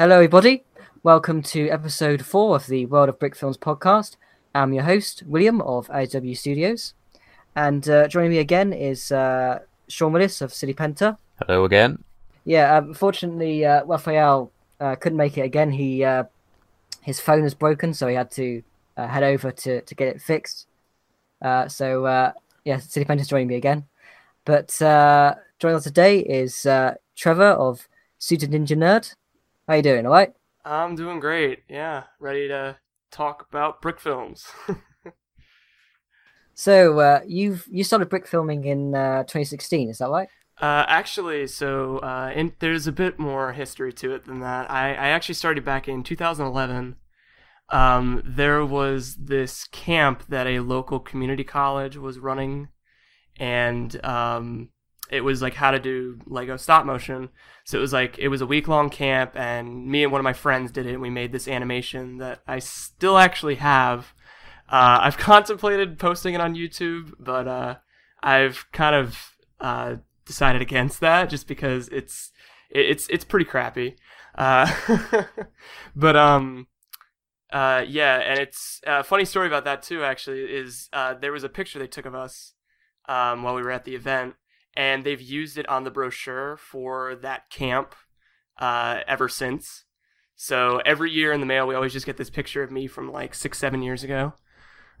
Hello, everybody. Welcome to episode four of the World of Brick Films podcast. I'm your host, William of AW Studios. And uh, joining me again is uh, Sean Willis of City Penta. Hello again. Yeah, um, unfortunately, uh, Raphael uh, couldn't make it again. He uh, His phone is broken, so he had to uh, head over to, to get it fixed. Uh, so, uh, yeah, City Penta's joining me again. But uh, joining us today is uh, Trevor of Suited Ninja Nerd. How you doing? All right? I'm doing great. Yeah, ready to talk about brick films. So uh, you've you started brick filming in uh, 2016, is that right? uh, actually, so uh, in, there's a bit more history to it than that. I, I actually started back in 2011. Um, there was this camp that a local community college was running, and um, it was like how to do Lego stop motion. So it was like it was a week long camp, and me and one of my friends did it. And we made this animation that I still actually have. Uh, I've contemplated posting it on YouTube, but uh, I've kind of uh, decided against that just because it's it, it's it's pretty crappy. Uh, but um, uh, yeah, and it's a funny story about that too. Actually, is uh, there was a picture they took of us um, while we were at the event, and they've used it on the brochure for that camp uh, ever since. So every year in the mail, we always just get this picture of me from like six, seven years ago.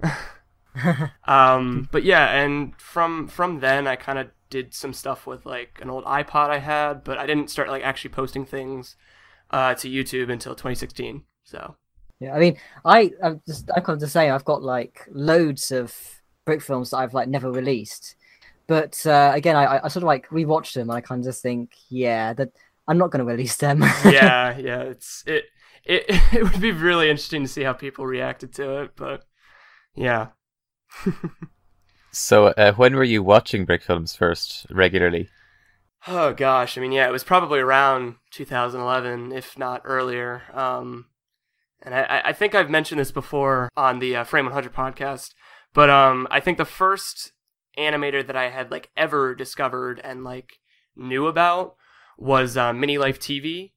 um, but yeah, and from from then, I kind of did some stuff with like an old iPod I had, but I didn't start like actually posting things uh, to YouTube until 2016. So Yeah, I mean, I I'm just I can't just say I've got like loads of brick films that I've like never released, but uh, again, I I sort of like rewatch them and I kind of just think, yeah, that I'm not going to release them. yeah, yeah, it's it it it would be really interesting to see how people reacted to it, but yeah. So, uh, when were you watching brick films first regularly? Oh gosh, I mean, yeah, it was probably around 2011, if not earlier. Um, and I, I think I've mentioned this before on the uh, Frame 100 podcast, but um, I think the first animator that I had like ever discovered and like knew about was uh, Mini Life TV.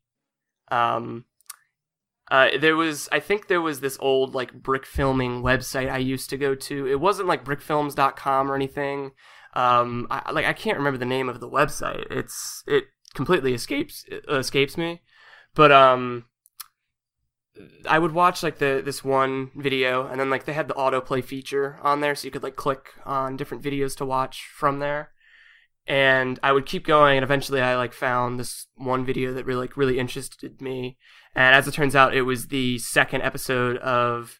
Um, uh, there was, I think there was this old like brick filming website I used to go to. It wasn't like brickfilms.com or anything. Um, I, like I can't remember the name of the website. It's it completely escapes escapes me. But um, I would watch like the this one video, and then like they had the autoplay feature on there, so you could like click on different videos to watch from there. And I would keep going, and eventually I like found this one video that really like really interested me. And as it turns out, it was the second episode of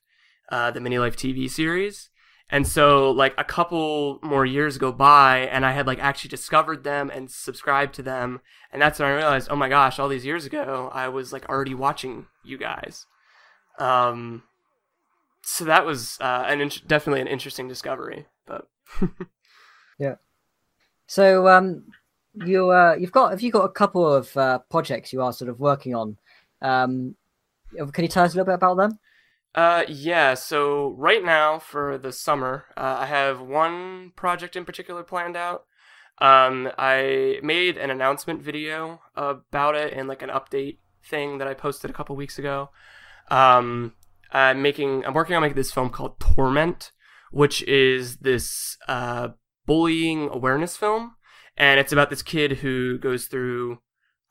uh, the Mini Life TV series. And so, like, a couple more years go by, and I had, like, actually discovered them and subscribed to them. And that's when I realized, oh my gosh, all these years ago, I was, like, already watching you guys. Um, so that was uh, an definitely an interesting discovery. But yeah. so um, you uh, you've got have you got a couple of uh, projects you are sort of working on? Um, can you tell us a little bit about them? Uh, yeah. So right now for the summer, uh, I have one project in particular planned out. Um, I made an announcement video about it and like an update thing that I posted a couple weeks ago. Um, I'm making, I'm working on making this film called Torment, which is this uh bullying awareness film, and it's about this kid who goes through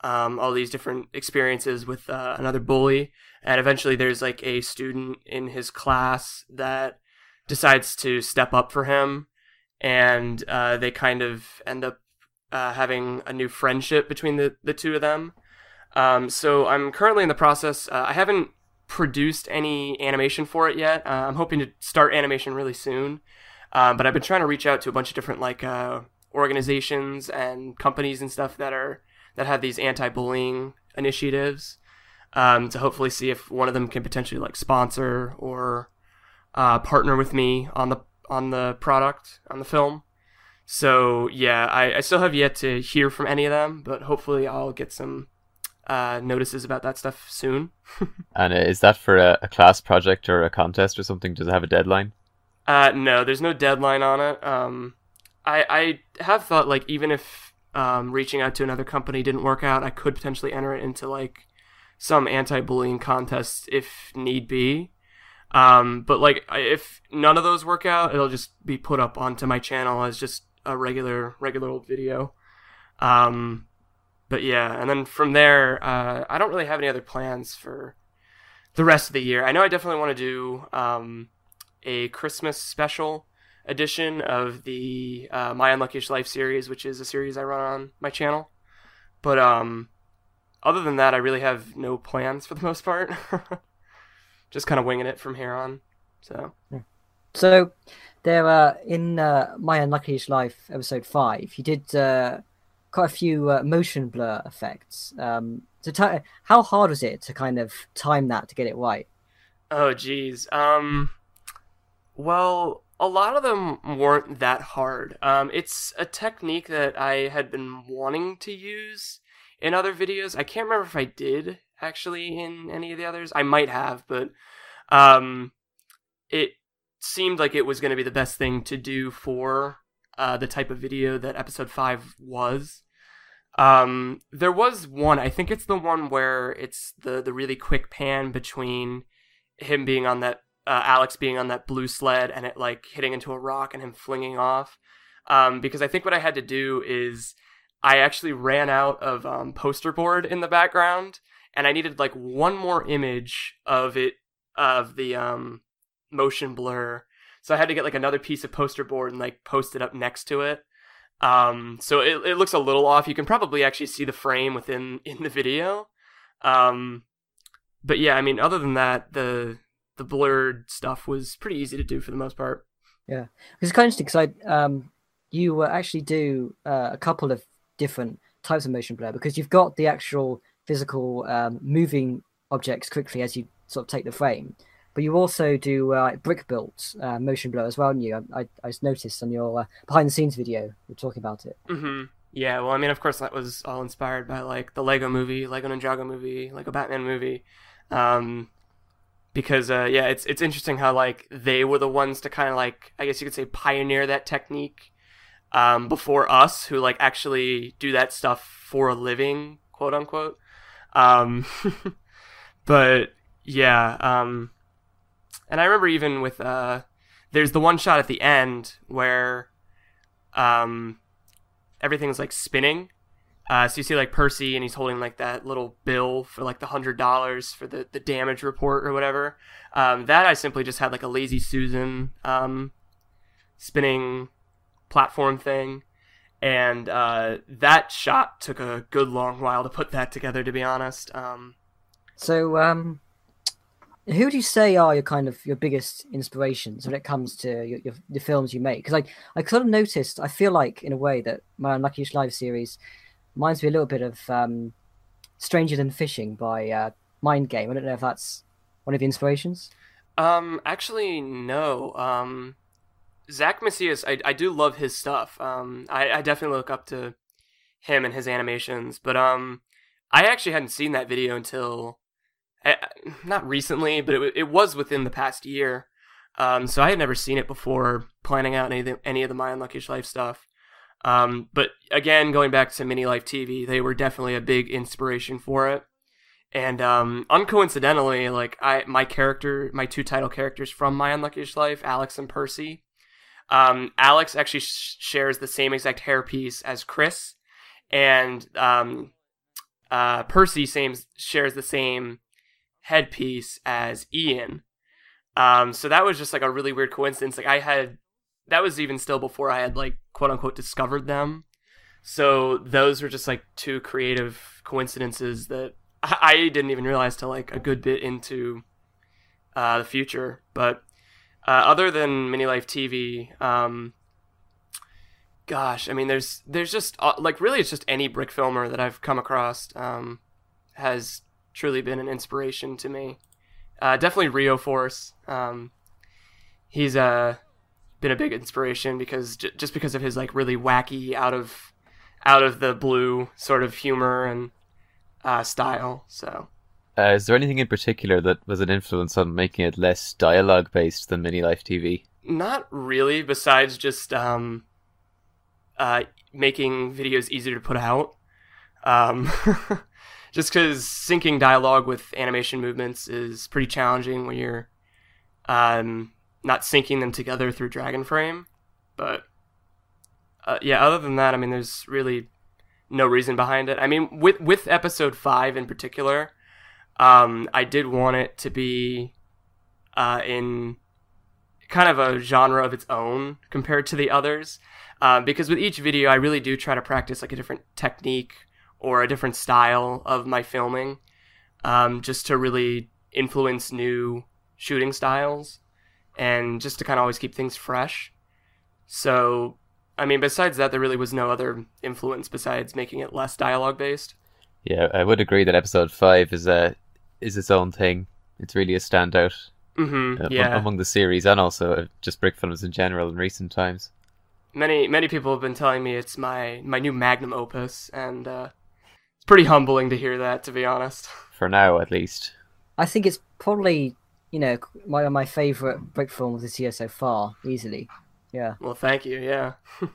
um, all these different experiences with uh, another bully, and eventually there's like a student in his class that decides to step up for him, and uh, they kind of end up uh, having a new friendship between the, the two of them. Um, so I'm currently in the process. Uh, I haven't produced any animation for it yet. Uh, I'm hoping to start animation really soon, um, but I've been trying to reach out to a bunch of different like uh, organizations and companies and stuff that are that have these anti-bullying initiatives um, to hopefully see if one of them can potentially like sponsor or uh, partner with me on the on the product on the film. So yeah, I, I still have yet to hear from any of them, but hopefully I'll get some uh, notices about that stuff soon. And uh, is that for a, a class project or a contest or something? Does it have a deadline? Uh, no, there's no deadline on it. Um, I I have thought like even if um, reaching out to another company didn't work out, I could potentially enter it into like some anti-bullying contests if need be. Um, but like if none of those work out, it'll just be put up onto my channel as just a regular regular old video. Um, but yeah, and then from there, uh, I don't really have any other plans for the rest of the year. I know I definitely want to do um, a Christmas special edition of the uh, My Unluckiest Life series, which is a series I run on my channel. But um, other than that, I really have no plans for the most part. Just kind of winging it from here on. So. So, there uh, in uh, My Unluckiest Life episode five, you did uh, quite a few uh, motion blur effects. Um, so, t- how hard was it to kind of time that to get it right? Oh, geez. Um, well, a lot of them weren't that hard. Um, it's a technique that I had been wanting to use in other videos. I can't remember if I did actually in any of the others. I might have, but um, it seemed like it was going to be the best thing to do for uh, the type of video that episode five was. Um, there was one. I think it's the one where it's the the really quick pan between him being on that uh, Alex being on that blue sled and it like hitting into a rock and him flinging off. Um, because I think what I had to do is I actually ran out of um, poster board in the background and I needed like one more image of it of the um, motion blur. So I had to get like another piece of poster board and like post it up next to it. Um, so it, it looks a little off. You can probably actually see the frame within in the video. Um, but yeah, I mean, other than that, the the blurred stuff was pretty easy to do for the most part. Yeah, it's kind of interesting because I um you actually do uh, a couple of different types of motion blur because you've got the actual physical um, moving objects quickly as you sort of take the frame, but you also do uh, brick built uh, motion blur as well. And you, I, I noticed on your uh, behind the scenes video, you're talking about it. Mm-hmm. Yeah, well, I mean, of course, that was all inspired by like the Lego Movie, Lego Ninjago movie, Lego Batman movie. Um, because uh, yeah, it's it's interesting how like they were the ones to kind of like I guess you could say pioneer that technique um, before us, who like actually do that stuff for a living, quote unquote. Um, but yeah, um, and I remember even with uh, there's the one shot at the end where um, everything's like spinning uh, so you see like Percy, and he's holding like that little bill for like the hundred dollars for the the damage report or whatever. Um, that I simply just had like a lazy Susan um, spinning platform thing, and uh, that shot took a good long while to put that together. To be honest. Um, so, um, who do you say are your kind of your biggest inspirations when it comes to your, your the films you make? Because I I kind of noticed, I feel like in a way that my Unluckiest Life series reminds me a little bit of um, Stranger Than Fishing by uh, Mind Game. I don't know if that's one of the inspirations. Um, actually, no. Um, Zach Macias, I, I do love his stuff. Um, I, I definitely look up to him and his animations, but um, I actually hadn't seen that video until eh, not recently, but it, it was within the past year. Um, so I had never seen it before planning out any of the, any of the My Unlucky Life stuff. Um, but again, going back to Mini Life TV, they were definitely a big inspiration for it. And um, uncoincidentally, like I, my character, my two title characters from My Unluckiest Life, Alex and Percy. Um, Alex actually sh- shares the same exact hairpiece as Chris, and um, uh, Percy same shares the same headpiece as Ian. Um, so that was just like a really weird coincidence. Like I had that was even still before I had like quote unquote discovered them. So those were just like two creative coincidences that I didn't even realize till like a good bit into uh, the future. But uh, other than Mini Life TV, um, gosh, I mean, there's there's just uh, like really it's just any brick filmer that I've come across um, has truly been an inspiration to me. Uh, definitely Rio Force. Um, he's a been a big inspiration because j- just because of his like really wacky out of out of the blue sort of humor and uh, style. So, uh, is there anything in particular that was an influence on making it less dialogue based than Mini Life TV? Not really, besides just um, uh, making videos easier to put out. Um, just because syncing dialogue with animation movements is pretty challenging when you're um, not syncing them together through Dragonframe. But uh, yeah, other than that, I mean, there's really no reason behind it. I mean, with with episode five in particular, um, I did want it to be uh, in kind of a genre of its own compared to the others. Uh, because with each video, I really do try to practice like a different technique or a different style of my filming, um, just to really influence new shooting styles and just to kind of always keep things fresh. So, I mean, besides that, there really was no other influence besides making it less dialogue based. Yeah, I would agree that episode five is a is its own thing. It's really a standout Mm-hmm. uh, yeah. among the series and also uh, just brick films in general in recent times. many many people have been telling me it's my my new magnum opus, and uh, it's pretty humbling to hear that. To be honest. For now, at least. I think it's probably you know my my favorite brick film of this year so far, easily. Yeah. Well, thank you. Yeah.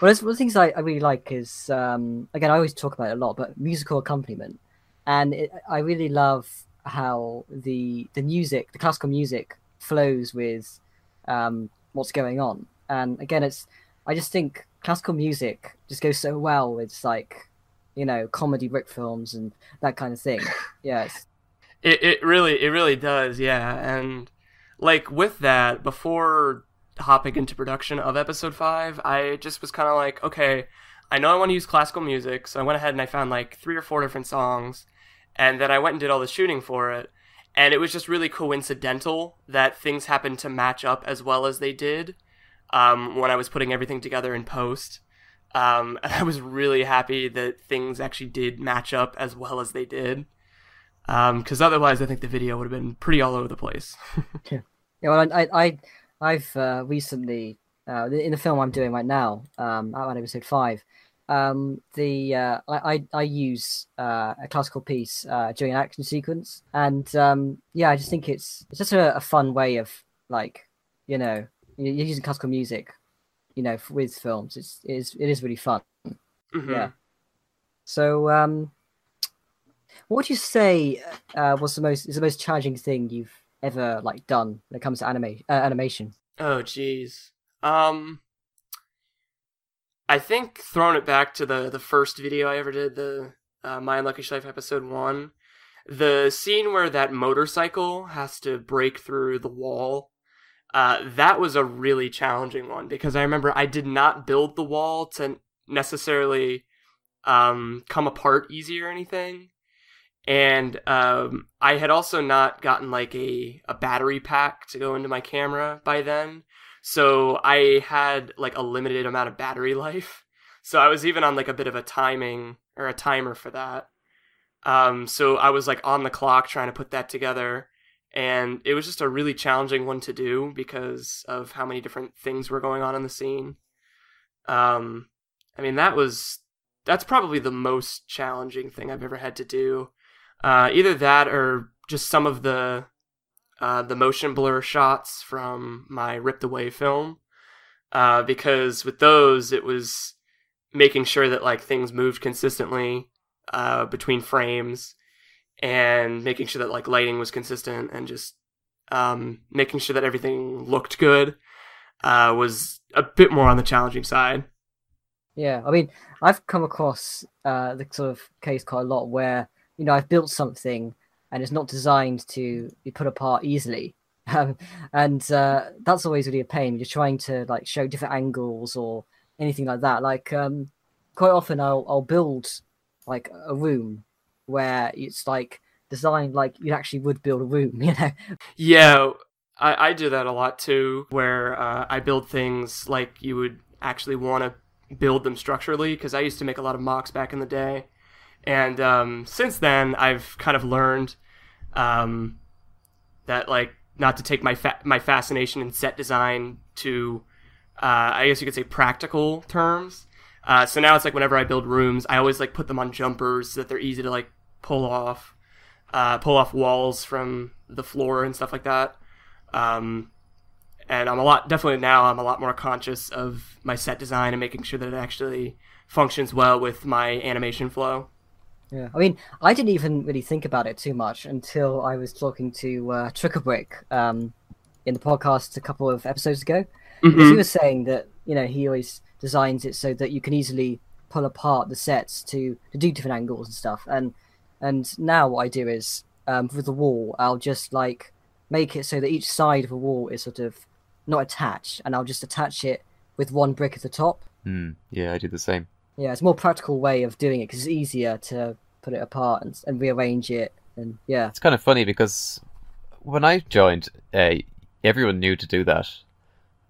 Well, one of the things I, I really like is um, again I always talk about it a lot, but musical accompaniment, and it, I really love how the the music, the classical music, flows with um, what's going on. And again, it's I just think classical music just goes so well with like you know comedy brick films and that kind of thing. Yeah, it's, It it really it really does, yeah. And like with that, before hopping into production of episode five, I just was kind of like, okay, I know I want to use classical music, so I went ahead and I found like three or four different songs, and then I went and did all the shooting for it. And it was just really coincidental that things happened to match up as well as they did um, when I was putting everything together in post. Um, and I was really happy that things actually did match up as well as they did because otherwise I think the video would have been pretty all over the place. yeah. yeah, Well, I I I've uh, recently uh, in the film I'm doing right now, um, out on episode five. Um, the uh, I, I I use uh, a classical piece uh, during an action sequence, and um, yeah, I just think it's it's just a, a fun way of like you know you're using classical music, you know, with films. It's it is it is really fun. Mhm. Yeah. So, um, what would you say uh, was the most is the most challenging thing you've ever like done when it comes to anime uh, animation? Oh, jeez. Um, I think throwing it back to the the first video I ever did, the uh, My Unlucky Life episode one, the scene where that motorcycle has to break through the wall. Uh, that was a really challenging one because I remember I did not build the wall to necessarily um, come apart easy or anything. And um, I had also not gotten like a, a battery pack to go into my camera by then. So I had like a limited amount of battery life. So I was even on like a bit of a timing or a timer for that. Um, so I was like on the clock trying to put that together. And it was just a really challenging one to do because of how many different things were going on in the scene. Um, I mean, that was, that's probably the most challenging thing I've ever had to do. Uh, either that or just some of the uh, the motion blur shots from my ripped away film. Uh, because with those it was making sure that like things moved consistently uh, between frames and making sure that like lighting was consistent and just um, making sure that everything looked good uh, was a bit more on the challenging side. Yeah, I mean, I've come across uh, the sort of case quite a lot where you know I've built something and it's not designed to be put apart easily, um, and uh, that's always really a pain. You're trying to like show different angles or anything like that. Like um, quite often, I'll I'll build like a room where it's like designed like you actually would build a room, you know. Yeah, I, I do that a lot too, where uh, I build things like you would actually want to build them structurally, because I used to make a lot of MOCs back in the day. And um, since then, I've kind of learned um, that, like, not to take my fa- my fascination in set design to, uh, I guess you could say, practical terms. Uh, so now it's like whenever I build rooms, I always like put them on jumpers so that they're easy to like pull off, uh, pull off walls from the floor and stuff like that. Um, and I'm a lot definitely now I'm a lot more conscious of my set design and making sure that it actually functions well with my animation flow. Yeah, I mean, I didn't even really think about it too much until I was talking to uh, Trickerbrick um, in the podcast a couple of episodes ago. Because he was saying that you know he always designs it so that you can easily pull apart the sets to, to do different angles and stuff. And and now what I do is um, with the wall, I'll just like make it so that each side of a wall is sort of not attached, and I'll just attach it with one brick at the top. Hmm. Yeah, I do the same. Yeah, it's a more practical way of doing it because it's easier to put it apart and, and rearrange it. And yeah, It's kind of funny because when I joined, uh, everyone knew to do that.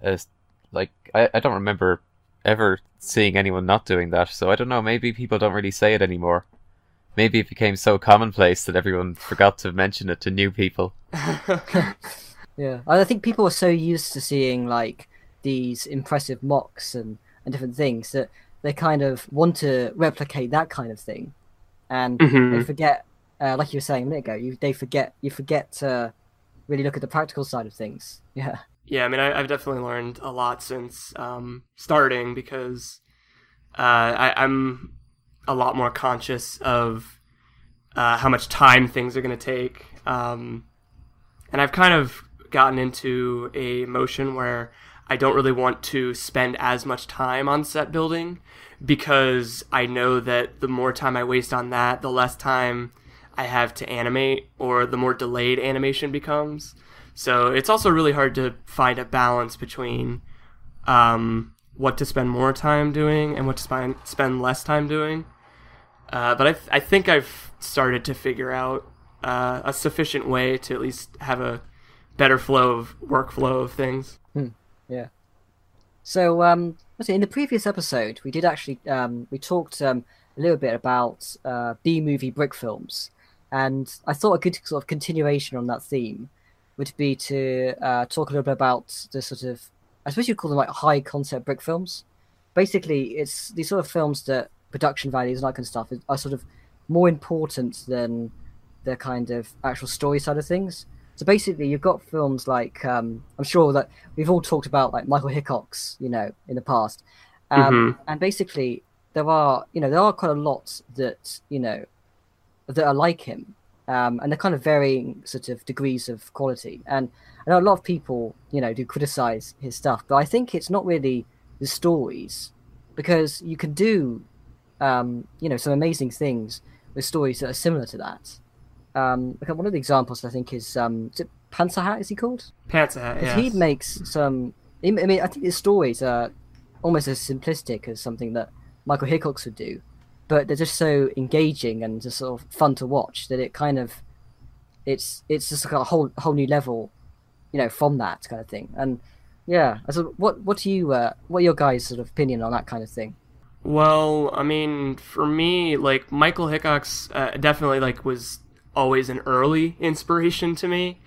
As like I, I don't remember ever seeing anyone not doing that. So I don't know. Maybe people don't really say it anymore. Maybe it became so commonplace that everyone forgot to mention it to new people. yeah. I think people are so used to seeing like these impressive MOCs and, and different things that they kind of want to replicate that kind of thing, and they Mhm. forget, uh, like you were saying a minute ago, you they forget you forget to really look at the practical side of things. Yeah. Yeah, I mean, I, I've definitely learned a lot since um, starting because uh, I, I'm a lot more conscious of uh, how much time things are going to take. Um, and I've kind of gotten into a motion where I don't really want to spend as much time on set building because I know that the more time I waste on that, the less time I have to animate or the more delayed animation becomes. So it's also really hard to find a balance between um, what to spend more time doing and what to spend spend less time doing. Uh, but I, I think I've started to figure out uh, a sufficient way to at least have a better flow of workflow of things. Yeah. So, um, in the previous episode, we did actually um, we talked um, a little bit about uh, B movie brick films, and I thought a good sort of continuation on that theme would be to uh, talk a little bit about the sort of I suppose you'd call them like high concept brick films. Basically, it's these sort of films that production values and that kind of stuff are sort of more important than the kind of actual story side of things. So basically, you've got films like um, I'm sure that we've all talked about like Michael Hickox, you know, in the past, um, and basically there are you know there are quite a lot that you know that are like him, um, and they're kind of varying sort of degrees of quality. And I know a lot of people you know do criticize his stuff, but I think it's not really the stories because you can do um, you know some amazing things with stories that are similar to that. Um, one of the examples I think is um, is it Panzer Hat? Is he called? Pants hat, he makes some. I mean, I think his stories are almost as simplistic as something that Michael Hickox would do, but they're just so engaging and just sort of fun to watch that it kind of, it's it's just like a whole whole new level, you know, from that kind of thing. And yeah, so what what do you uh, what are your guys' sort of opinion on that kind of thing? Well, I mean, for me, like Michael Hickox uh, definitely like was always an early inspiration to me,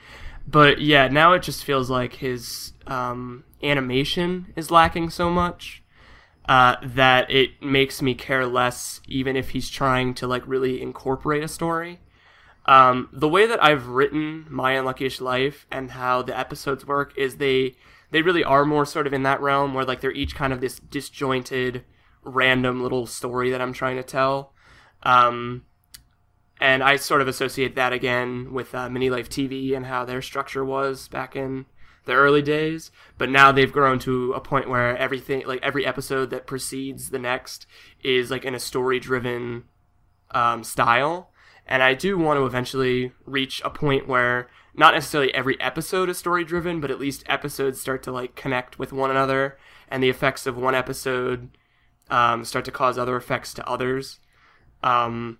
but yeah, now it just feels like his um, animation is lacking so much uh, that it makes me care less, even if he's trying to like really incorporate a story. Um, the way that I've written My Unluckiest Life and how the episodes work is they they really are more sort of in that realm where like they're each kind of this disjointed random little story that I'm trying to tell. Um, and I sort of associate that again with uh, Mini Life TV and how their structure was back in the early days. But now they've grown to a point where everything, like every episode that precedes the next, is like in a story driven um, style. And I do want to eventually reach a point where not necessarily every episode is story driven, but at least episodes start to like connect with one another, and the effects of one episode um, start to cause other effects to others. Um,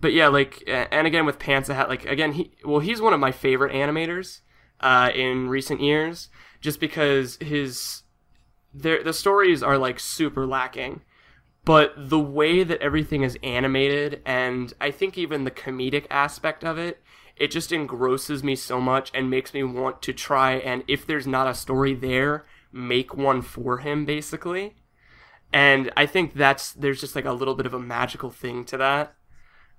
but yeah, like, and again with Pants Pantsa Hat, like again, he well, he's one of my favorite animators uh, in recent years, just because his the stories are like super lacking, but the way that everything is animated, and I think even the comedic aspect of it, it just engrosses me so much and makes me want to try and if there's not a story there, make one for him basically and I think that's there's just like a little bit of a magical thing to that.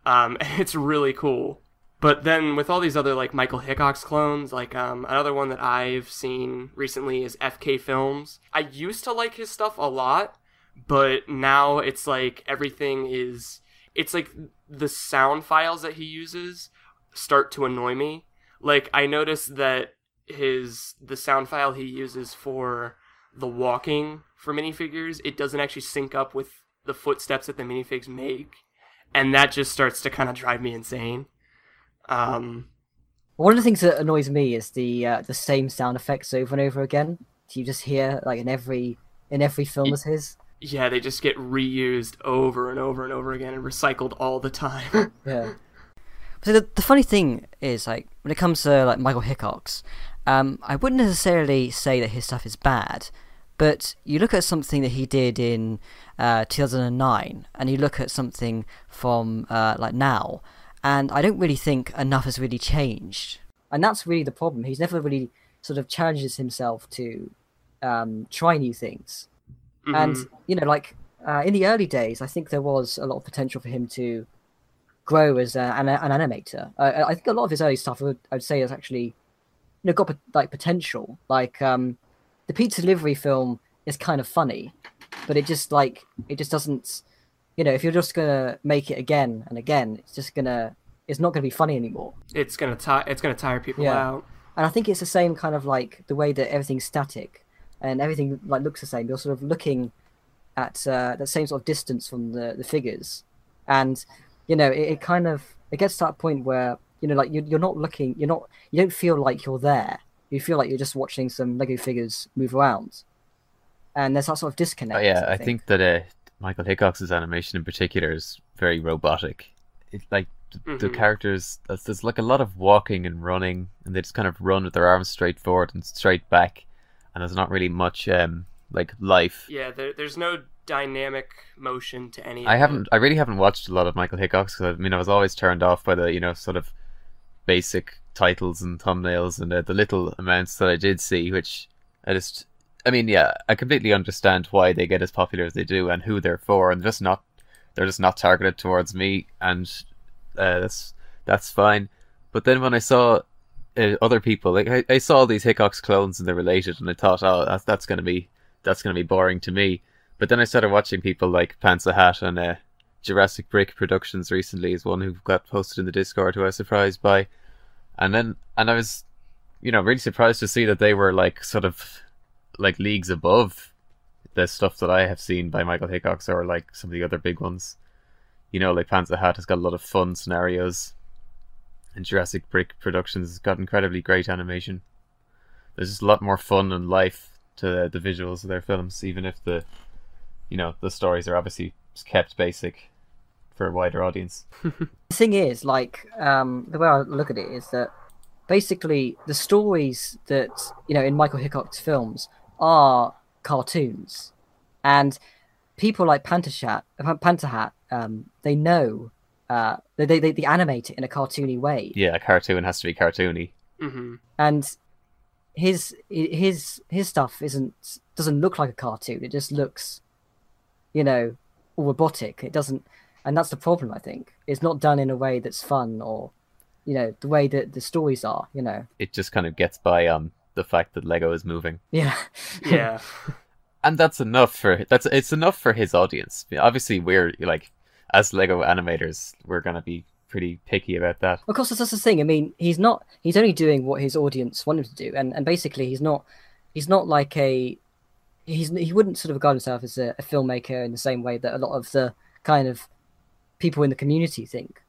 Um, it's really cool. But then with all these other like Michael Hickox clones, like um, another one that I've seen recently is FK Films. I used to like his stuff a lot, but now it's like everything is it's like the sound files that he uses start to annoy me. Like I noticed that his the sound file he uses for the walking for minifigures, it doesn't actually sync up with the footsteps that the minifigs make, and that just starts to kind of drive me insane. Um, One of the things that annoys me is the uh, the same sound effects over and over again. You just hear like in every in every film as his. yeah, they just get reused over and over and over again and recycled all the time. Yeah. So the, the funny thing is, like, when it comes to like Michael Hickox, um, I wouldn't necessarily say that his stuff is bad, but you look at something that he did in uh, 2009, and you look at something from uh, like now, and I don't really think enough has really changed, and that's really the problem. He's never really sort of challenges himself to um, try new things, and Mhm. you know, like uh, in the early days, I think there was a lot of potential for him to grow as a, an, an animator. I, I think a lot of his early stuff, I would, I would say, has actually, you know, got like potential. Like um, the pizza delivery film is kind of funny, but it just like it just doesn't. You know, if you're just gonna make it again and again, it's just gonna. It's not gonna be funny anymore. it's gonna tire it's gonna tire people Yeah. out. And I think it's the same kind of like the way that everything's static and everything like looks the same. You're sort of looking at uh, that same sort of distance from the, the figures, and you know it, it kind of it gets to that point where you know like you're, you're not looking, you're not you don't feel like you're there. You feel like you're just watching some Lego figures move around, and there's that sort of disconnect. Oh, yeah, I think that uh, Michael Hickox's animation in particular is very robotic. It, like th- the characters, there's, there's like a lot of walking and running, and they just kind of run with their arms straight forward and straight back, and there's not really much um like life. Yeah, there, there's no dynamic motion to any. I haven't, It. I really haven't watched a lot of Michael Hickox because I mean I was always turned off by the you know sort of basic titles and thumbnails and uh, the little amounts that I did see, which I just, I mean, yeah, I completely understand why they get as popular as they do and who they're for, and just not, they're just not targeted towards me, and uh, that's that's fine. But then when I saw uh, other people, like I, I saw these Hickox clones and they're related, and I thought, oh, that's that's gonna be that's gonna be boring to me. But then I started watching people like Panther Hat and uh, Jurassic Brick Productions recently is one who got posted in the Discord who I was surprised by. And then and I was you know, really surprised to see that they were like sort of like leagues above the stuff that I have seen by Michael Hickox or like some of the other big ones. You know, like Panther Hat has got a lot of fun scenarios. And Jurassic Brick Productions has got incredibly great animation. There's just a lot more fun and life to the visuals of their films, even if the you know, the stories are obviously kept basic for a wider audience. the thing is, like, um, the way I look at it is that basically the stories that you know in Michael Hickox's films are cartoons, and people like Panther Hat, Panther Hat, um, they know uh, they, they they animate it in a cartoony way, Yeah, a cartoon has to be cartoony. hmm and his his his stuff isn't doesn't look like a cartoon. It just looks, you know, robotic. It doesn't, and that's the problem. I think it's not done in a way that's fun or, you know, the way that the stories are. You know, It just kind of gets by on the fact that Lego is moving. yeah, Yeah. And that's enough for that's it's enough for his audience. Obviously we're like as Lego animators, we're gonna be pretty picky about that. Of course, that's just the thing. I mean, he's not. He's only doing what his audience want him to do, and and basically, he's not. He's not like a. He's he wouldn't sort of regard himself as a, a filmmaker in the same way that a lot of the kind of people in the community think.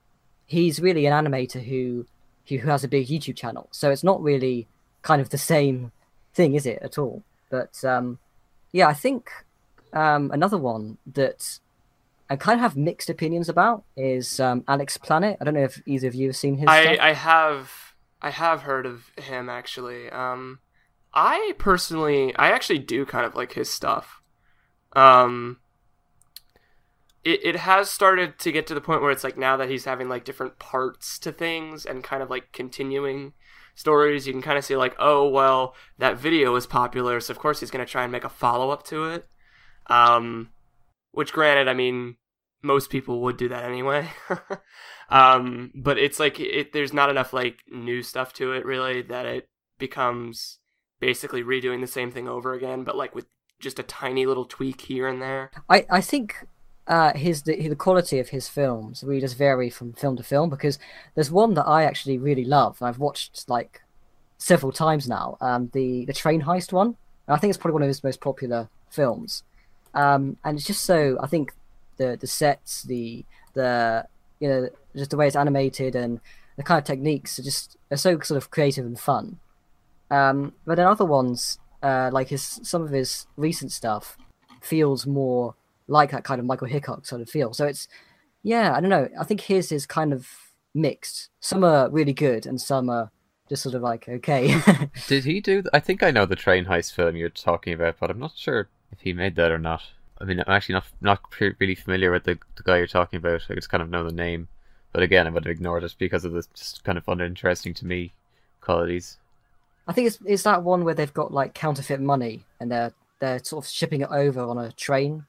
He's really an animator who who has a big YouTube channel, so it's not really kind of the same thing, is it at all? But um, yeah, I think um, another one that I kind of have mixed opinions about is um, Alex Planet. I don't know if either of you have seen his I. I have I have heard of him actually. Um, I personally I actually do kind of like his stuff. Um, it it has started to get to the point where it's like now that he's having like different parts to things and kind of like continuing stories, you can kind of see like, oh well, that video was popular, so of course he's gonna try and make a follow up to it. Um, which granted, I mean, most people would do that anyway. um, but it's like it, there's not enough like new stuff to it really that it becomes basically redoing the same thing over again, but like with just a tiny little tweak here and there. I, I think uh, his the, the quality of his films really does vary from film to film because there's one that I actually really love. and I've watched like several times now. Um, the the train heist one. And I think it's probably one of his most popular films. Um, and it's just so I think the the sets, the the you know just the way it's animated and the kind of techniques are just are so sort of creative and fun. Um, but then other ones, uh, like his some of his recent stuff, feels more like that kind of Michael Hickox sort of feel. So it's yeah, I don't know. I think his is kind of mixed. Some are really good and some are just sort of like okay. Did he do? I think I know the train heist film you're talking about, but I'm not sure if he made that or not. I mean, I'm actually not not really familiar with the, the guy you're talking about. I just kind of know the name, but again, I would have ignored it because of the just kind of uninteresting to me qualities. I think it's it's that one where they've got like counterfeit money and they're they're sort of shipping it over on a train.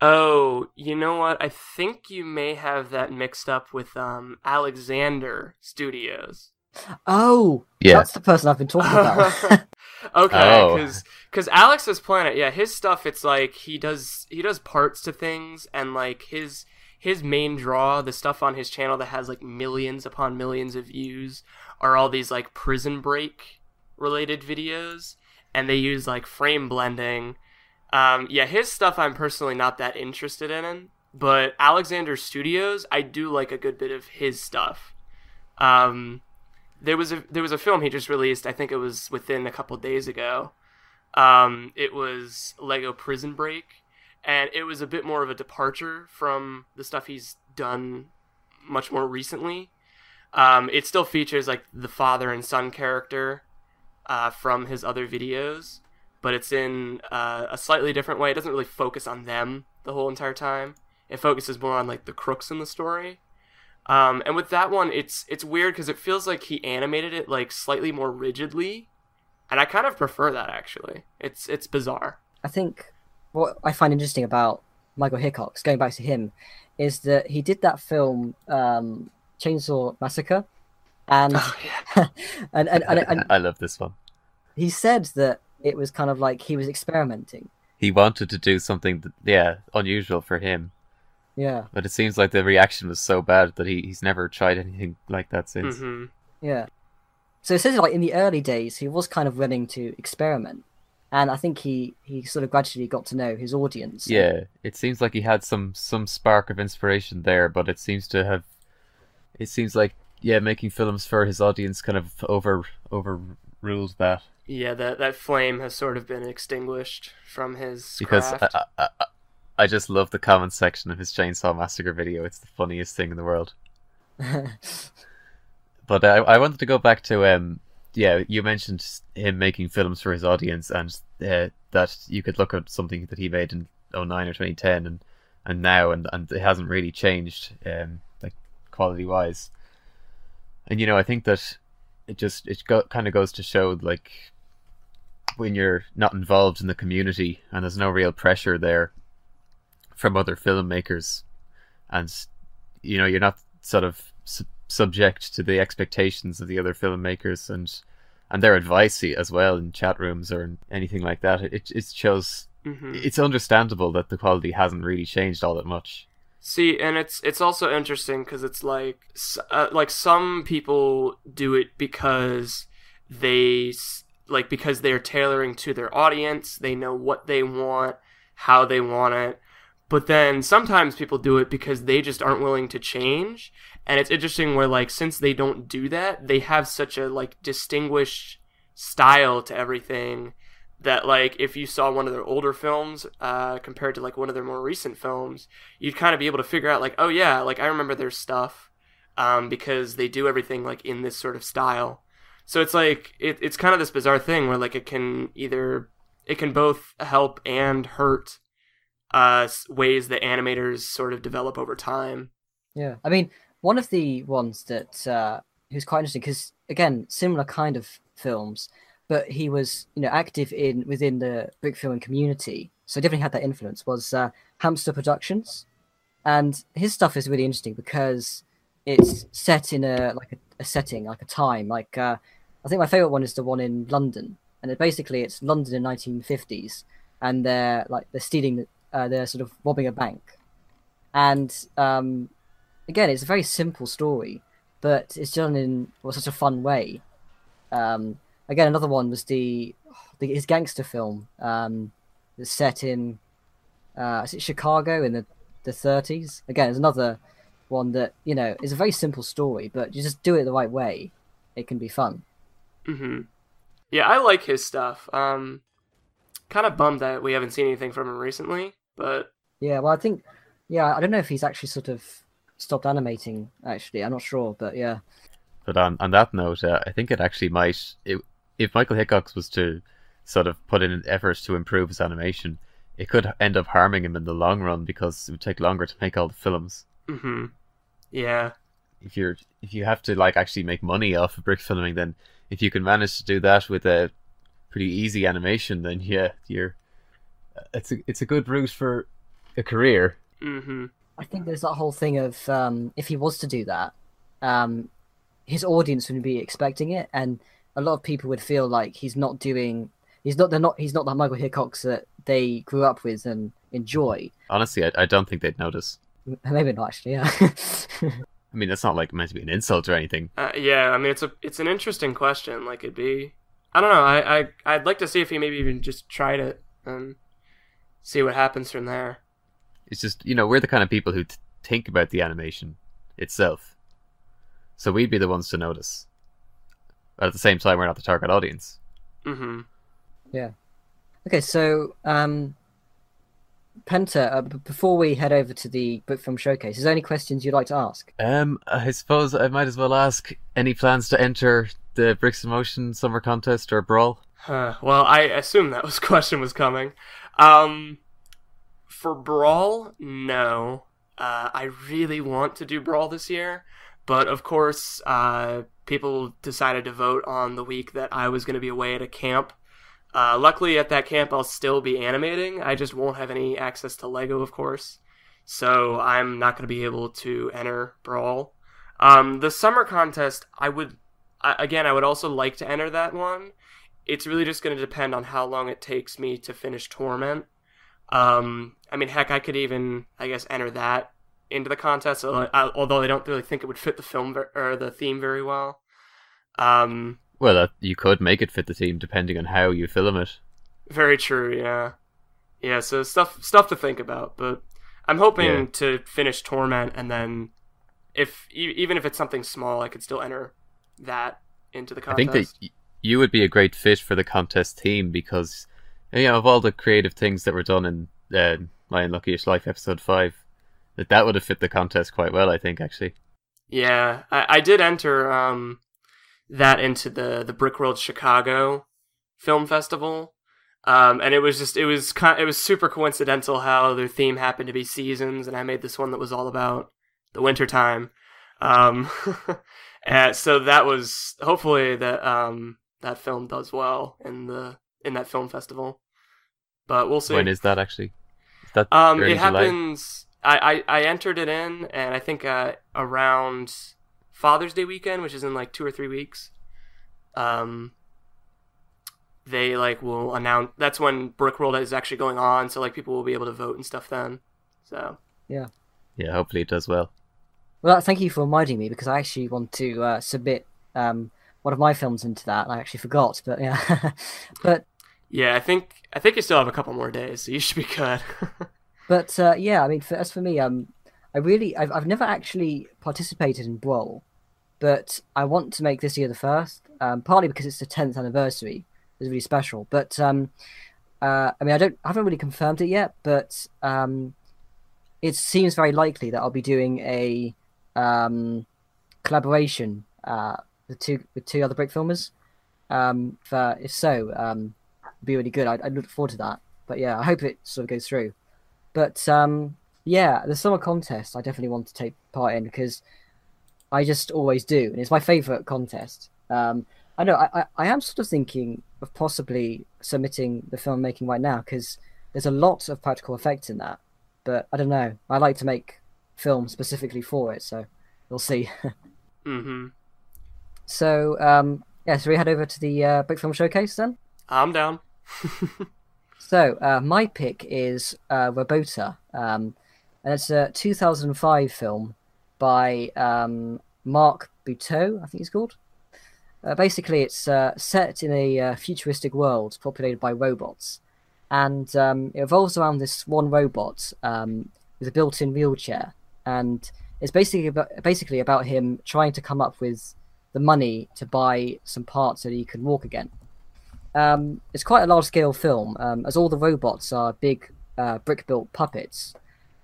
Oh, you know what? I think you may have that mixed up with um Alexander Studios. Oh, Yeah. that's the person I've been talking about. okay, Oh. because because Alex's Planet, yeah, his stuff. It's like he does he does parts to things, and like his his main draw, the stuff on his channel that has like millions upon millions of views, are all these like Prison Break related videos, and they use like frame blending. Um, yeah, his stuff I'm personally not that interested in, but Alexander Studios, I do like a good bit of his stuff. Um, there was a there was a film he just released. I think it was within a couple days ago. Um, it was Lego Prison Break, and it was a bit more of a departure from the stuff he's done much more recently. Um, it still features like the father and son character uh, from his other videos, but it's in uh, a slightly different way. It doesn't really focus on them the whole entire time. It focuses more on like the crooks in the story. Um, and with that one, it's it's weird because it feels like he animated it like slightly more rigidly, and I kind of prefer that actually. It's it's bizarre. I think what I find interesting about Michael Hickox, going back to him, is that he did that film um, Chainsaw Massacre, and Oh yeah. and, and, and, and I love this one. he said that it was kind of like he was experimenting. He wanted to do something, that, yeah, unusual for him, Yeah, but it seems like the reaction was so bad that he, he's never tried anything like that since. hmm yeah. So it says like in the early days he was kind of willing to experiment, and I think he he sort of gradually got to know his audience. Yeah, it seems like he had some some spark of inspiration there, but it seems to have. It seems like yeah, making films for his audience kind of over overruled that Yeah, that that flame has sort of been extinguished from his because craft. I, I, I, I just love the comment section of his Chainsaw Massacre video. It's the funniest thing in the world. But I, I wanted to go back to um yeah you mentioned him making films for his audience and uh, that you could look at something that he made in 09 or 2010 and and now and, and it hasn't really changed um like quality wise and you know I think that it just it go, kind of goes to show like when you're not involved in the community and there's no real pressure there from other filmmakers and you know you're not sort of sub- subject to the expectations of the other filmmakers and and their advice as well in chat rooms or in anything like that. It it shows hmm it's understandable that the quality hasn't really changed all that much. See, and it's it's also interesting because it's like uh, like some people do it because they like because they're tailoring to their audience. They know what they want, how they want it. But then sometimes people do it because they just aren't willing to change. And it's interesting where like since they don't do that, they have such a like distinguished style to everything that like if you saw one of their older films uh, compared to like one of their more recent films, you'd kind of be able to figure out like, oh yeah, like I remember their stuff um, because they do everything like in this sort of style. So it's like it, it's kind of this bizarre thing where like it can either it can both help and hurt uh, ways that animators sort of develop over time. Yeah, I mean, one of the ones that uh, who's quite interesting because again, similar kind of films, but he was you know active in within the brick filming community, so definitely had that influence. Was uh, Hamster Productions, and his stuff is really interesting because it's set in a like a, a setting like a time like uh, I think my favorite one is the one in London, and it basically it's London in 1950s, and they're like they're stealing uh, they're sort of robbing a bank, and um, again, it's a very simple story, but it's done in well, such a fun way. Um, again, another one was the, the his gangster film um, that's set in uh, is it Chicago in the the 30s. Again, it's another one that you know is a very simple story, but you just do it the right way, it can be fun. Hmm Yeah, I like his stuff. Um, kind of bummed that we haven't seen anything from him recently, but Yeah, well, I think, yeah, I don't know if he's actually sort of stopped animating. Actually, I'm not sure, but yeah, But on, on that note, uh, I think it actually might. It, if Michael Hickox was to sort of put in an efforts to improve his animation, it could end up harming him in the long run because it would take longer to make all the films. hmm yeah, If you're if you have to like actually make money off of brick filming, then if you can manage to do that with a pretty easy animation, then yeah, you're it's a it's a good route for a career. hmm I think there's that whole thing of um, if he was to do that, um, his audience would be expecting it, and a lot of people would feel like he's not doing. He's not. They're not. He's not that Michael Hickox that they grew up with and enjoy. Honestly, I, I don't think they'd notice. Maybe not actually. Yeah. I mean, that's not like meant to be an insult or anything. Uh, yeah, I mean it's a it's an interesting question. Like it'd be, I don't know. I I I'd like to see if he maybe even just tried it and see what happens from there. It's just you know we're the kind of people who t- think about the animation itself, so we'd be the ones to notice. But at the same time, we're not the target audience. hmm Yeah. okay, so um, Penta, uh, b- before we head over to the book film showcase, is there any questions you'd like to ask? Um, I suppose I might as well ask: any plans to enter the Bricks in Motion Summer Contest or Brawl? Huh. Well, I assume that was question was coming. Um, for Brawl, no. Uh, I really want to do Brawl this year, but of course, uh, people decided to vote on the week that I was going to be away at a camp. Uh, luckily, at that camp, I'll still be animating. I just won't have any access to Lego, of course. So I'm not going to be able to enter Brawl. Um, the summer contest, I would, again, I would also like to enter that one it's really just going to depend on how long it takes me to finish Torment. Um, I mean, heck, I could even, I guess, enter that into the contest, although I, although I don't really think it would fit the film ver- or the theme very well. Um, Well, uh, you could make it fit the team depending on how you film it. very true, yeah, yeah. So stuff, stuff to think about. But I'm hoping Yeah. to finish Torment, and then if e- even if it's something small, I could still enter that into the contest. I think that y- you would be a great fit for the contest team because, you know, of all the creative things that were done in uh, My Unlucky-ish Life episode five, that that would have fit the contest quite well. I think actually. Yeah, I, I did enter um, that into the the Brickworld Chicago Film Festival, um, and it was just it was kind it was super coincidental how their theme happened to be seasons, and I made this one that was all about the winter time. Um, and so that was hopefully that um, that film does well in the in that film festival, but we'll see. When is that actually? Is that Um, it July? happens. I, I I entered it in, and I think uh, around Father's Day weekend, which is in like two or three weeks. Um, they like will announce. That's when Brickworld is actually going on, so like people will be able to vote and stuff then. So yeah, Yeah, hopefully it does well. Well, thank you for reminding me because I actually want to uh, submit um, one of my films into that. I actually forgot, but yeah, but yeah, I think I think you still have a couple more days, so you should be good. But uh, yeah, I mean, for, as for me, um, I really, I've, I've never actually participated in Brawl, but I want to make this year the first. Um, partly because it's the tenth anniversary, it's really special. But um, uh, I mean, I don't, I haven't really confirmed it yet, but um, it seems very likely that I'll be doing a um, collaboration uh, with two with two other brick filmers. Um, if so, um, it'd be really good. I, I look forward to that. But yeah, I hope it sort of goes through. But um, yeah, the summer contest I definitely want to take part in because I just always do, and it's my favourite contest. Um, I know I, I, I am sort of thinking of possibly submitting the filmmaking right now because there's a lot of practical effects in that. But I don't know. I like to make film specifically for it, so we'll see. mm-hmm. so um, yeah, so we head over to the uh, Brick Film Showcase then. I'm down. So uh, my pick is uh, Robota, um, and it's a 2005 film by um, Marc Buteau, I think he's called. Uh, basically, it's uh, set in a uh, futuristic world populated by robots, and um, it revolves around this one robot um, with a built-in wheelchair, and it's basically about, basically about him trying to come up with the money to buy some parts so that he can walk again. Um, it's quite a large-scale film, um, as all the robots are big uh, brick-built puppets,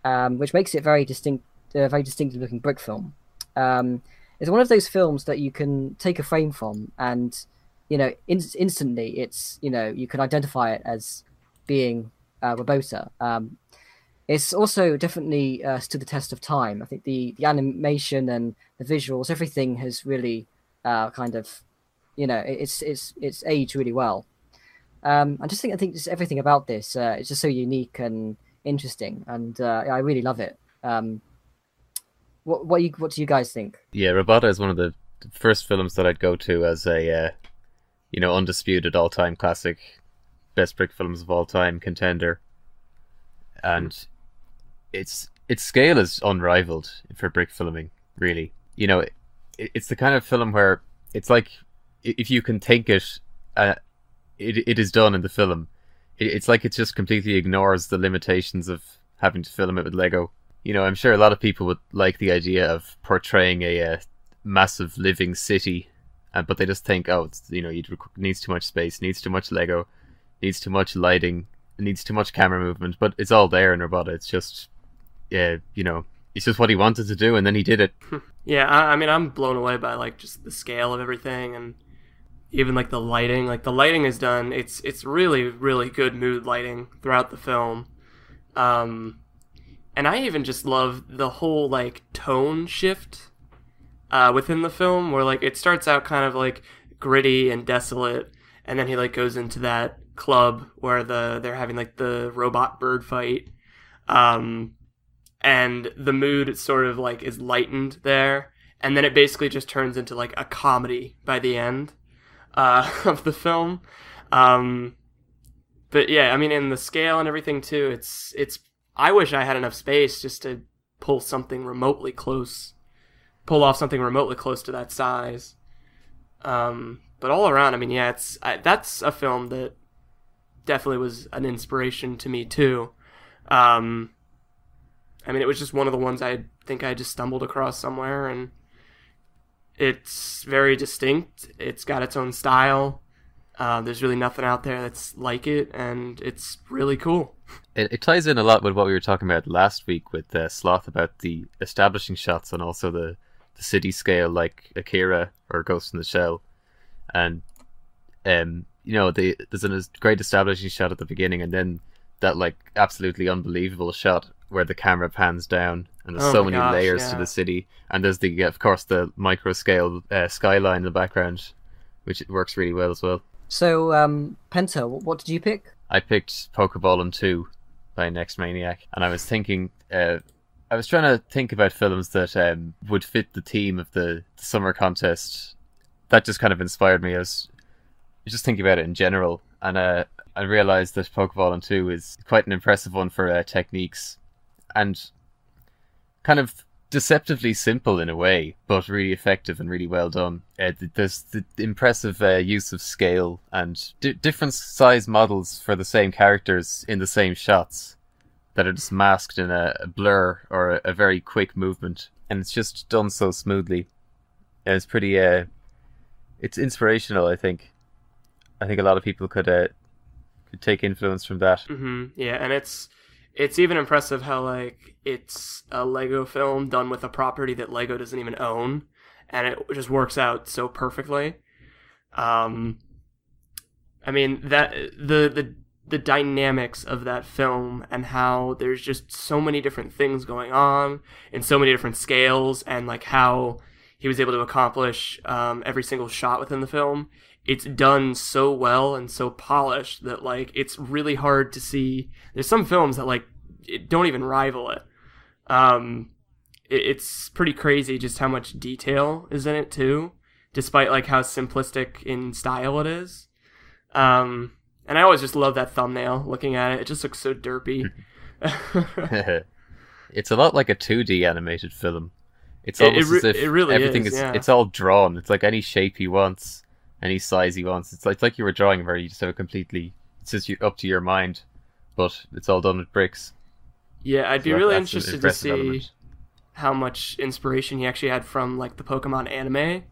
um, which makes it very distinct, a very distinctive-looking brick film. Um, it's one of those films that you can take a frame from and you know in- instantly it's you know you can identify it as being uh, Robota. Um, it's also definitely uh, stood the test of time. I think the the animation and the visuals, everything has really uh, kind of you know it's it's it's aged really well. Um, I just think I think just everything about this uh, just so unique and interesting, and uh, I really love it. Um, what what you what do you guys think? Yeah, Robota is one of the first films that I'd go to as a uh, you know undisputed all time classic, best brick films of all time contender, and its its scale is unrivaled for brick filming. Really, you know, it, it's the kind of film where it's like if you can think it, uh, it it is done in the film. It, it's like it just completely ignores the limitations of having to film it with Lego you know, I'm sure a lot of people would like the idea of portraying a, a massive living city, uh, but they just think, oh, it's you know, it needs too much space, needs too much Lego, needs too much lighting, needs too much camera movement. But it's all there in Robota. It's just, yeah, you know, it's just what he wanted to do, and then he did it. yeah, I, I mean, I'm blown away by like just the scale of everything and even like the lighting. Like the lighting is done. It's it's really really good mood lighting throughout the film. Um, and I even just love the whole like tone shift uh, within the film, where like it starts out kind of like gritty and desolate, and then he like goes into that club where the they're having like the robot bird fight, um, and the mood sort of like is lightened there, and then it basically just turns into like a comedy by the end uh, of the film. Um, but yeah, I mean, in the scale and everything too, it's it's I wish I had enough space just to pull something remotely close, pull off something remotely close to that size. Um, but all around, I mean, yeah, it's I, that's a film that definitely was an inspiration to me too. Um, I mean, it was just one of the ones I think I just stumbled across somewhere, and it's very distinct. It's got its own style. Uh, there's really nothing out there that's like it, and it's really cool. It, it ties in a lot with what we were talking about last week with uh, Sloth about the establishing shots and also the, the city scale, like Akira or Ghost in the Shell, and um, you know, the, there's a great establishing shot at the beginning, and then that like absolutely unbelievable shot where the camera pans down and there's Oh so many gosh, layers to the city, and there's the of course the micro scale uh, skyline in the background, which works really well as well. So, um, Penta, what did you pick? I picked Pokeball and 2 by Next Maniac, and I was thinking, uh, I was trying to think about films that um, would fit the theme of the, the summer contest. That just kind of inspired me. I was just thinking about it in general, and uh, I realized that Pokeball 2 is quite an impressive one for uh, techniques, and kind of deceptively simple in a way, but really effective and really well done. Uh, there's the impressive uh, use of scale and di different size models for the same characters in the same shots that are just masked in a, a blur or a, a very quick movement, and it's just done so smoothly. And it's pretty. Uh, it's inspirational. I think. I think a lot of people could uh, could take influence from that. hmm Yeah, and it's it's even impressive how like it's a Lego film done with a property that Lego doesn't even own, and it just works out so perfectly. Um, I mean that the the the dynamics of that film and how there's just so many different things going on in so many different scales and like how he was able to accomplish um, every single shot within the film it's done so well and so polished that like it's really hard to see there's some films that like it don't even rival it um it, it's pretty crazy just how much detail is in it too despite like how simplistic in style it is um and I always just love that thumbnail. Looking at it, it just looks so derpy. it's a lot like a 2D animated film. It's It- it almost re- as if it really everything is, is, yeah. it's all drawn. It's like any shape he wants, any size he wants. It's like, it's like you were drawing where you just have it completely it's just you, up to your mind, but it's all done with bricks. yeah, I'd be that- really interested to see element. how much inspiration he actually had from like the Pokemon anime.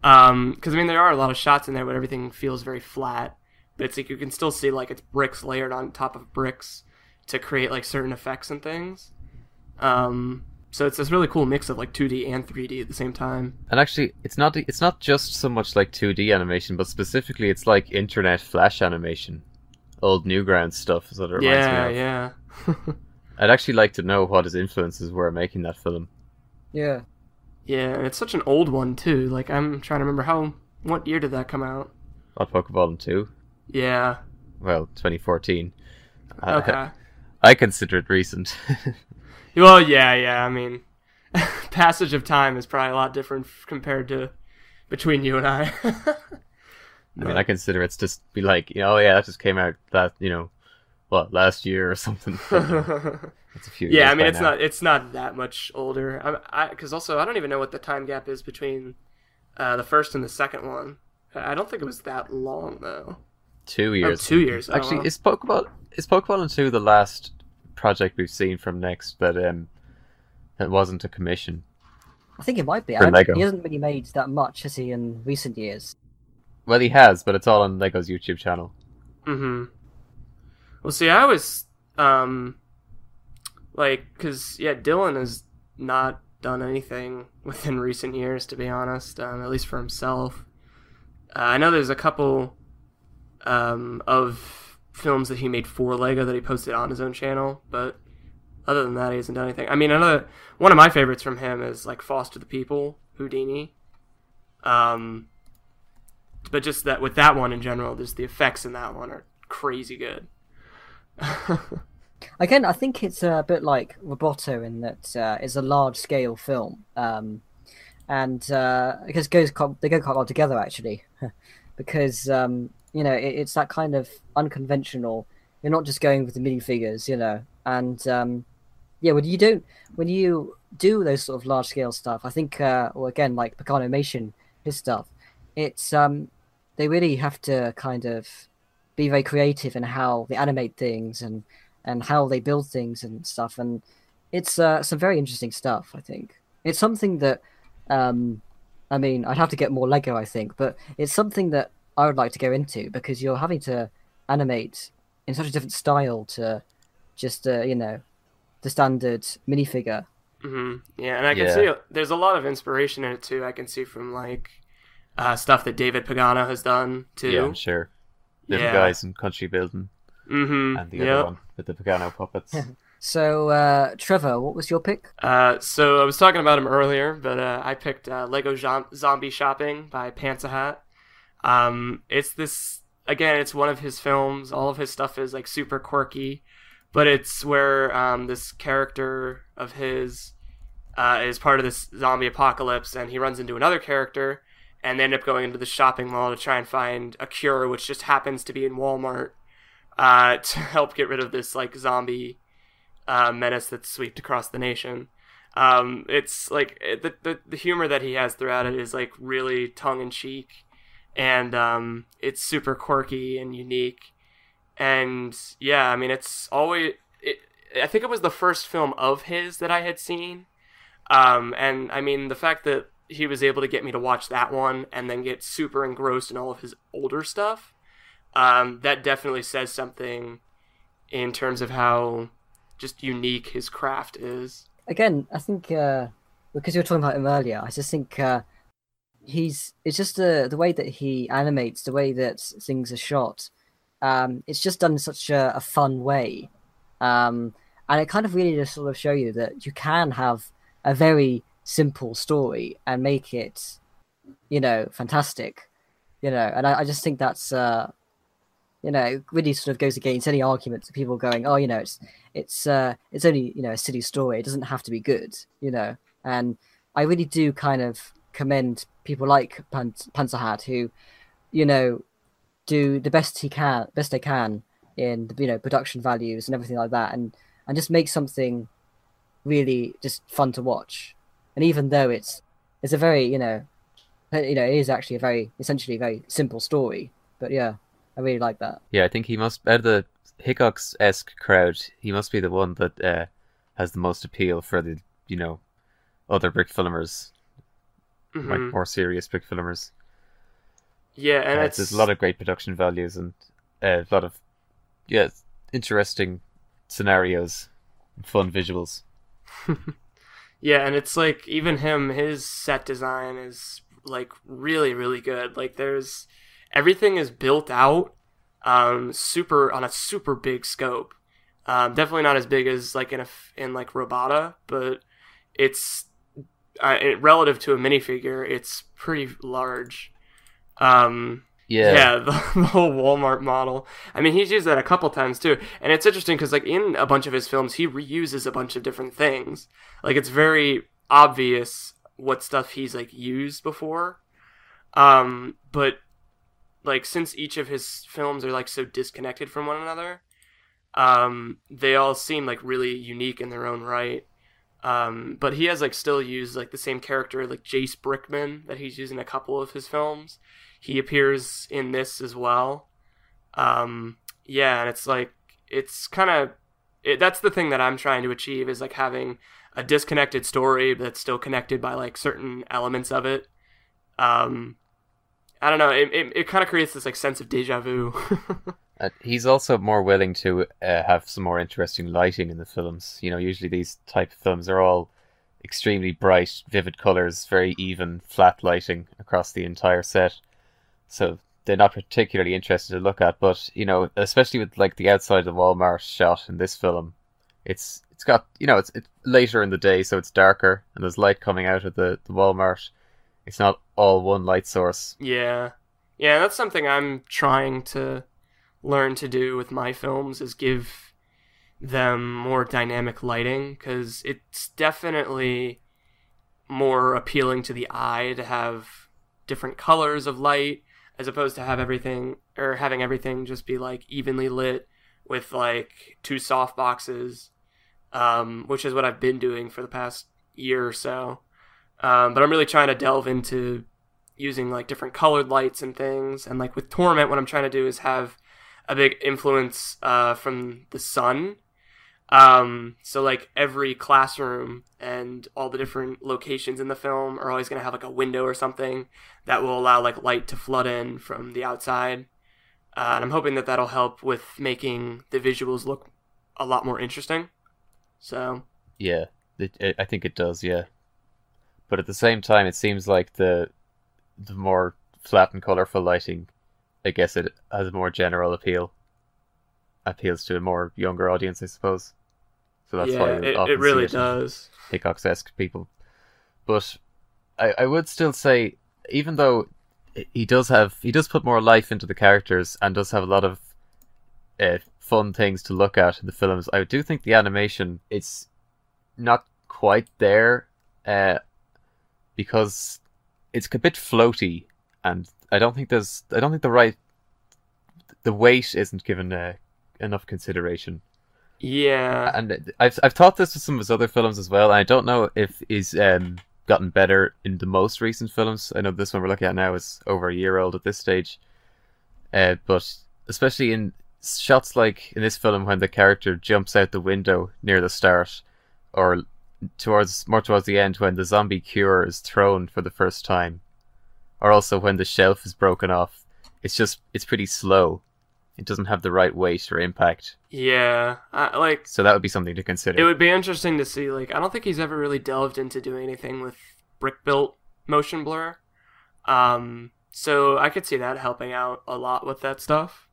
Because I mean, there are a lot of shots in there where everything feels very flat, but it's like you can still see like it's bricks layered on top of bricks to create like certain effects and things. Um, so it's this really cool mix of like 2D and 3D at the same time. And actually, it's not it's not just so much like 2D animation, but specifically it's like internet flash animation, old Newgrounds stuff. Is what it reminds Yeah, me of. yeah, I'd actually like to know what his influences were making that film. Yeah. yeah. And it's such an old one too. Like I'm trying to remember how what year did that come out? What Pokeball 2? Yeah. Well, 2014. Uh, Okay. I consider it recent. Well, yeah, yeah. I mean, passage of time is probably a lot different compared to between you and I. I mean, I consider it's just be like, you know, oh yeah, that just came out that, you know, what last year or something. It's a few. yeah, I mean, it's now. not it's not that much older. I because also I don't even know what the time gap is between uh, the first and the second one. I don't think it was that long though. Two years. two years. Oh, Actually, wow. is Pokeball is Pokeball two the last project we've seen from Next that um that wasn't a commission? I think it might be. I, he hasn't really made that much, has he, in recent years? Well, he has, but it's all on Lego's YouTube channel. Mm-hmm. Well, see, I was um, like, cause yeah, Dylan has not done anything within recent years, to be honest. Um, at least for himself. Uh, I know there's a couple um of films that he made for Lego that he posted on his own channel, but other than that, he hasn't done anything. I mean, another one of my favorites from him is like Foster the People, Houdini. Um, but just that with that one in general, just the effects in that one are crazy good. Again, I think it's a bit like Robota in that uh, it's a large scale film, um, and uh, I guess goes they go quite well together actually, because um, you know it, it's that kind of unconventional. You're not just going with the minifigures, you know, and um, yeah, when you don't when you do those sort of large scale stuff, I think, uh, or again like Paganomation, his stuff, it's um, they really have to kind of be very creative in how they animate things and and how they build things and stuff. And it's uh, some very interesting stuff i think. It's something that um i mean i'd have to get more lego i think but it's something that i would like to go into because you're having to animate in such a different style to just uh, you know the standard minifigure hmm Yeah, and I can Yeah. see there's a lot of inspiration in it too. I can see from like uh, stuff that David Pagano has done too. Yeah, I'm sure. Little Yeah. guys in country building, Mm-hmm. and the yep. other one with the Pagano puppets. so uh trevor what was your pick Uh, so I was talking about him earlier, but uh, I picked uh, Lego Zom- Zombie Shopping by Pantsahat. Um, it's this again. It's one of his films. All of his stuff is like super quirky, but it's where um, this character of his uh, is part of this zombie apocalypse, and he runs into another character, and they end up going into the shopping mall to try and find a cure, which just happens to be in Walmart, uh, to help get rid of this like zombie uh, menace that's swept across the nation. Um, it's like the, the the humor that he has throughout it is like really tongue in cheek, and um, it's super quirky and unique. And yeah, I mean, it's always. It, I think it was the first film of his that I had seen, um, and I mean the fact that he was able to get me to watch that one and then get super engrossed in all of his older stuff. Um, that definitely says something in terms of how just unique his craft is. again, I think uh, because you were talking about him earlier, I just think uh, he's it's just the the way that he animates, the way that things are shot. Um, it's just done in such a, a fun way, um, and it kind of really just sort of show you that you can have a very simple story and make it, you know, fantastic, you know. And I, I just think that's. Uh, you know, it really sort of goes against any argument to people going, oh, you know, it's it's uh it's only you know a silly story it doesn't have to be good you know and i really do kind of commend people like Pan- Pantsahat who you know do the best he can, best they can in you know production values and everything like that, and and just make something really just fun to watch. And even though it's it's a very you know you know it is actually a very essentially very simple story, but yeah, I really like that. Yeah, I think he must out of the Hickox esque crowd, he must be the one that uh, has the most appeal for the you know other brick filmers, Mhm. like more serious big filmers. yeah, and Uh, it's there's a lot of great production values and uh, a lot of yeah interesting scenarios, and fun visuals. Yeah, and it's like even him, his set design is like really, really good. Like there's everything is built out, um, super on a super big scope. Um, definitely not as big as like in a in like Robota, but it's uh, relative to a minifigure, it's pretty large. Um, Yeah, yeah, the, the whole Walmart model. I mean, he's used that a couple times too, and it's interesting because like in a bunch of his films, he reuses a bunch of different things. Like it's very obvious what stuff he's like used before. Um, but like since each of his films are like so disconnected from one another, um, they all seem like really unique in their own right. Um, but he has like still used like the same character like Jace Brickman that he's used in a couple of his films he appears in this as well. Um, yeah, and it's like it's kind of it, that's the thing that I'm trying to achieve is like having a disconnected story that's still connected by like certain elements of it. Um, I don't know. It it, it kind of creates this like sense of deja vu. Uh, he's also more willing to uh, have some more interesting lighting in the films. You know, usually these type of films are all extremely bright, vivid colors, very even, flat lighting across the entire set. So they're not particularly interested to look at. But you know, especially with like the outside of the Walmart shot in this film, it's it's got you know it's it's later in the day, so it's darker, and there's light coming out of the the Walmart. It's not all one light source. Yeah. Yeah, that's something I'm trying to learn to do with my films is give them more dynamic lighting cuz it's definitely more appealing to the eye to have different colors of light as opposed to have everything or having everything just be like evenly lit with like two soft boxes um, which is what I've been doing for the past year or so. Um, but I'm really trying to delve into using like different colored lights and things. And like with Torment, what I'm trying to do is have a big influence uh, from the sun. Um, so like every classroom and all the different locations in the film are always going to have like a window or something that will allow like light to flood in from the outside. Uh, and I'm hoping that that'll help with making the visuals look a lot more interesting. So Yeah, it, it, I think it does. Yeah, but at the same time, it seems like the the more flat and colorful lighting, I guess it has a more general appeal. Appeals to a more younger audience, I suppose. So that's yeah, why it, it really it does. Hickox esque people. But I, I would still say, even though he does have, he does put more life into the characters and does have a lot of uh, fun things to look at in the films. I do think the animation it's not quite there, uh, because it's a bit floaty, and I don't think there's, I don't think the right, the weight isn't given uh, enough consideration Yeah, and I've I've thought this with some of his other films as well. And I don't know if he's um, gotten better in the most recent films. I know this one we're looking at now is over a year old at this stage, uh, but especially in shots like in this film when the character jumps out the window near the start, or towards more towards the end when the zombie cure is thrown for the first time, or also when the shelf is broken off. It's just it's pretty slow. It doesn't have the right weight or impact. yeah. I, like So that would be something to consider. it would be interesting to see. Like I don't think he's ever really delved into doing anything with brick built motion blur. Um, so I could see that helping out a lot with that stuff.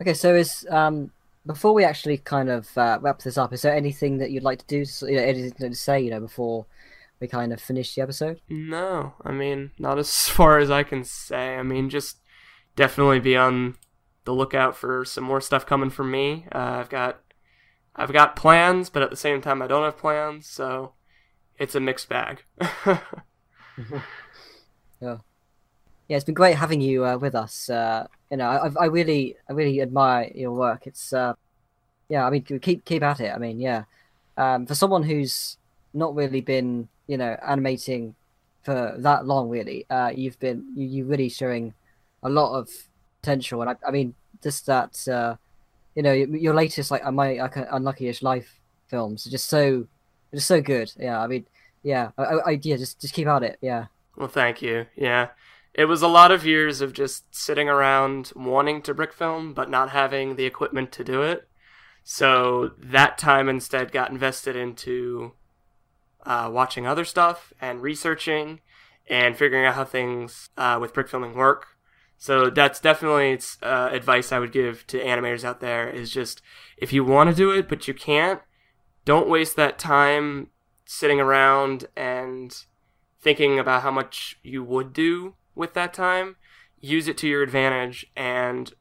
Okay, so is um before we actually kind of uh, wrap this up, is there anything that you'd like to do? So, you know, anything to say, you know, before we kind of finish the episode? No, I mean not as far as I can say. I mean just definitely be on the lookout for some more stuff coming from me. Uh, I've got I've got plans, but at the same time I don't have plans, so it's a mixed bag. Yeah, yeah, it's been great having you uh, with us, uh, you know, I, I really, I really admire your work. It's, uh, yeah, I mean, keep keep at it. I mean, yeah, um, for someone who's not really been, you know, animating for that long, really, uh, you've been you you really showing a lot of potential, and I, I mean, just that, uh, you know, your latest like my like, unlucky-ish life films are just so, just so good. Yeah, I mean, yeah, I, I yeah, just just keep at it. Yeah. Well, thank you. Yeah. It was a lot of years of just sitting around wanting to brick film, but not having the equipment to do it. So that time instead got invested into uh, watching other stuff and researching and figuring out how things uh, with brick filming work. So that's definitely uh, advice I would give to animators out there is just if you want to do it but you can't, don't waste that time sitting around and thinking about how much you would do with that time, use it to your advantage and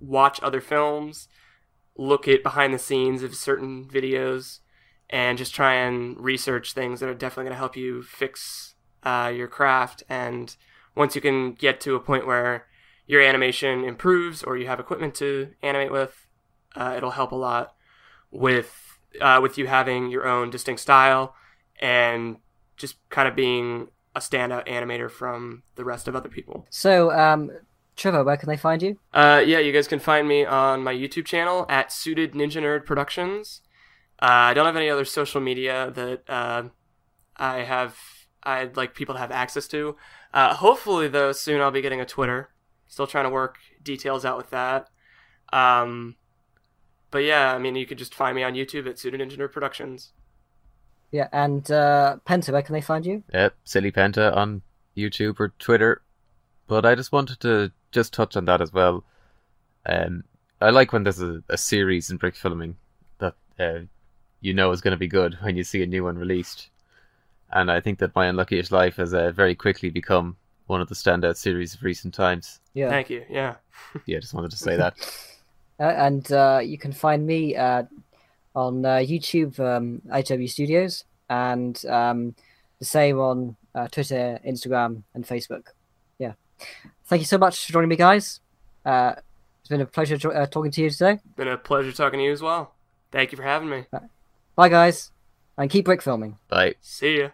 watch other films, look at behind the scenes of certain videos, and just try and research things that are definitely going to help you fix uh, your craft. And once you can get to a point where your animation improves or you have equipment to animate with, uh, it'll help a lot with uh, with you having your own distinct style and just kind of being a standout animator from the rest of other people. So, um, Trevor, where can they find you? Uh, yeah, you guys can find me on my YouTube channel at Suited Ninja Nerd Productions. Uh, I don't have any other social media that uh, I have. I'd like people to have access to. Uh, hopefully, though, soon I'll be getting a Twitter. Still trying to work details out with that. Um, but yeah, I mean, you could just find me on YouTube at Suited Ninja Nerd Productions. Yeah, and uh, Penta, where can they find you? Yep, Silly Penta on YouTube or Twitter. But I just wanted to just touch on that as well. Um, I like when there's a, a series in brick filming that uh, you know is going to be good when you see a new one released. And I think that My Unlucky-ish Life has uh, very quickly become one of the standout series of recent times. Yeah. Thank you. Yeah. yeah, just wanted to say that. Uh, and uh, you can find me uh, on uh, YouTube, um, IW Studios, and um, the same on uh, Twitter, Instagram, and Facebook. Yeah. Thank you so much for joining me, guys. Uh, it's been a pleasure jo- uh, talking to you today. Been a pleasure talking to you as well. Thank you for having me. Bye, guys, and keep brick filming. Bye. See ya.